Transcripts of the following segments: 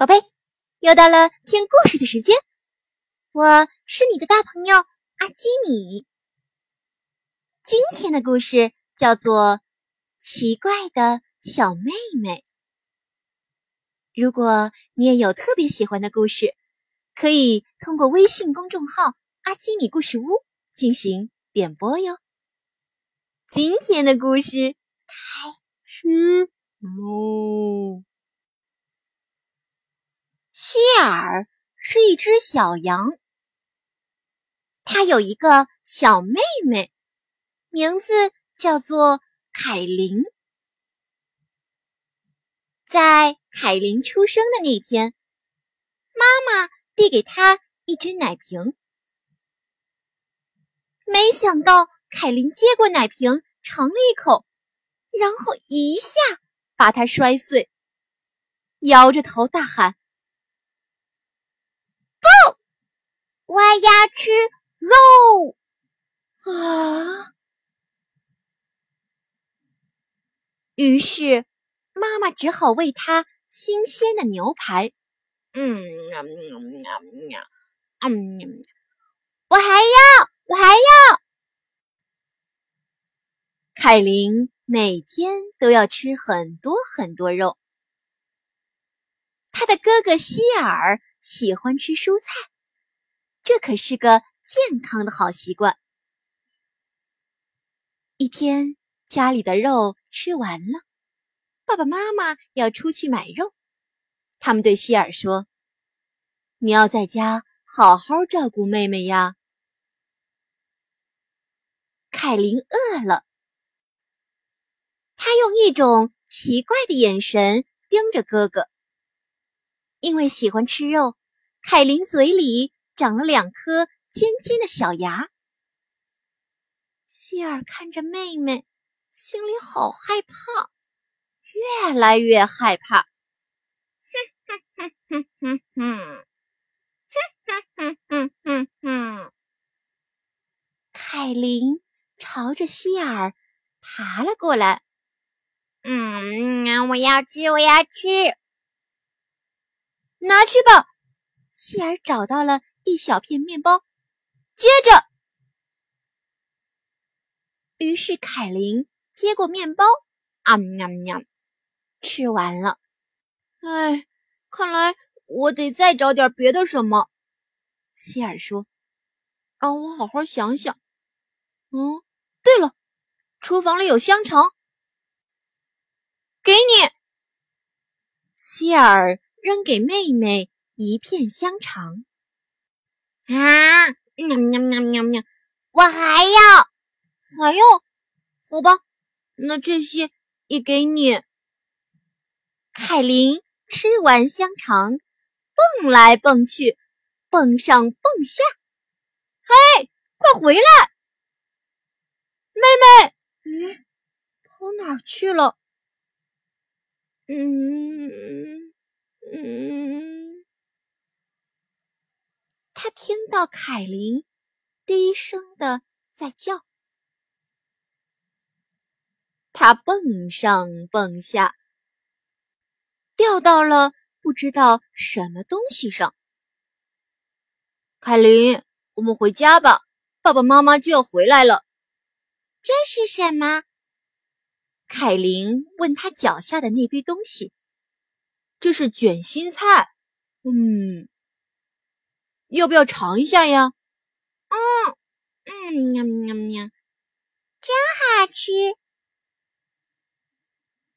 宝贝，又到了听故事的时间，我是你的大朋友阿基米。今天的故事叫做《奇怪的小妹妹》。如果你也有特别喜欢的故事，可以通过微信公众号“阿基米故事屋”进行点播哟。今天的故事开始喽。希尔是一只小羊，它有一个小妹妹，名字叫做凯琳。在凯琳出生的那天，妈妈递给她一只奶瓶，没想到凯琳接过奶瓶，尝了一口，然后一下把它摔碎，摇着头大喊。我要吃肉啊！于是妈妈只好喂它新鲜的牛排。嗯，嗯，我还要，我还要。凯琳每天都要吃很多很多肉。他的哥哥希尔喜欢吃蔬菜。这可是个健康的好习惯。一天，家里的肉吃完了，爸爸妈妈要出去买肉。他们对希尔说：“你要在家好好照顾妹妹呀。”凯琳饿了，他用一种奇怪的眼神盯着哥哥。因为喜欢吃肉，凯琳嘴里。长了两颗尖尖的小牙。希尔看着妹妹，心里好害怕，越来越害怕。哼哼哼哼哼哼，哼哼哼哼。凯琳朝着希尔爬了过来。嗯，我要吃，我要吃。拿去吧。希尔找到了。一小片面包，接着，于是凯琳接过面包，啊喵喵，吃完了。哎，看来我得再找点别的什么。希尔说：“让我好好想想。”嗯，对了，厨房里有香肠，给你。希尔扔给妹妹一片香肠。啊！喵喵喵喵喵！我还要，还要，好吧，那这些也给你。凯琳吃完香肠，蹦来蹦去，蹦上蹦下。嘿，快回来，妹妹！咦，跑哪去了？嗯嗯。他听到凯琳低声的在叫，他蹦上蹦下，掉到了不知道什么东西上。凯琳，我们回家吧，爸爸妈妈就要回来了。这是什么？凯琳问他脚下的那堆东西。这是卷心菜。嗯。要不要尝一下呀？嗯嗯，喵喵喵，真好吃。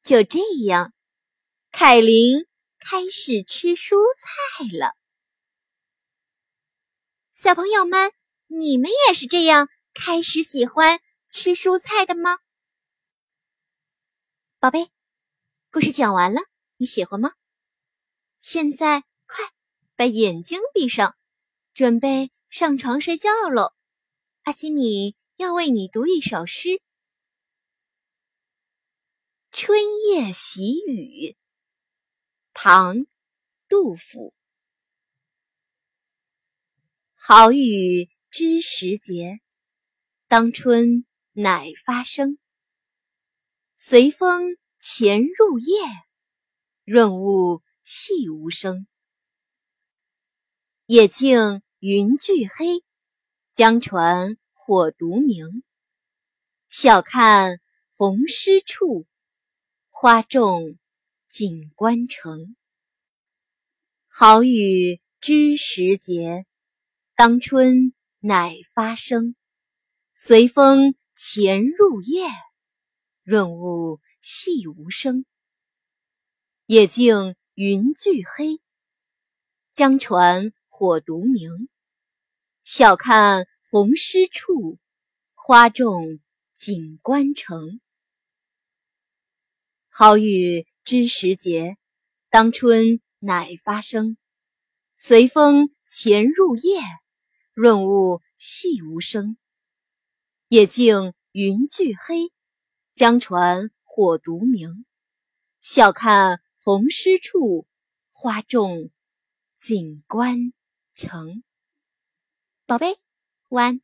就这样，凯琳开始吃蔬菜了。小朋友们，你们也是这样开始喜欢吃蔬菜的吗？宝贝，故事讲完了，你喜欢吗？现在快把眼睛闭上。准备上床睡觉喽，阿基米要为你读一首诗《春夜喜雨》，唐·杜甫。好雨知时节，当春乃发生。随风潜入夜，润物细无声。野径云俱黑，江船火独明。晓看红湿处，花重锦官城。好雨知时节，当春乃发生。随风潜入夜，润物细无声。野径云俱黑，江船火独明。晓看红湿处，花重锦官城。好雨知时节，当春乃发生。随风潜入夜，润物细无声。野径云俱黑，江船火独明。晓看红湿处，花重锦官城。宝贝，晚安。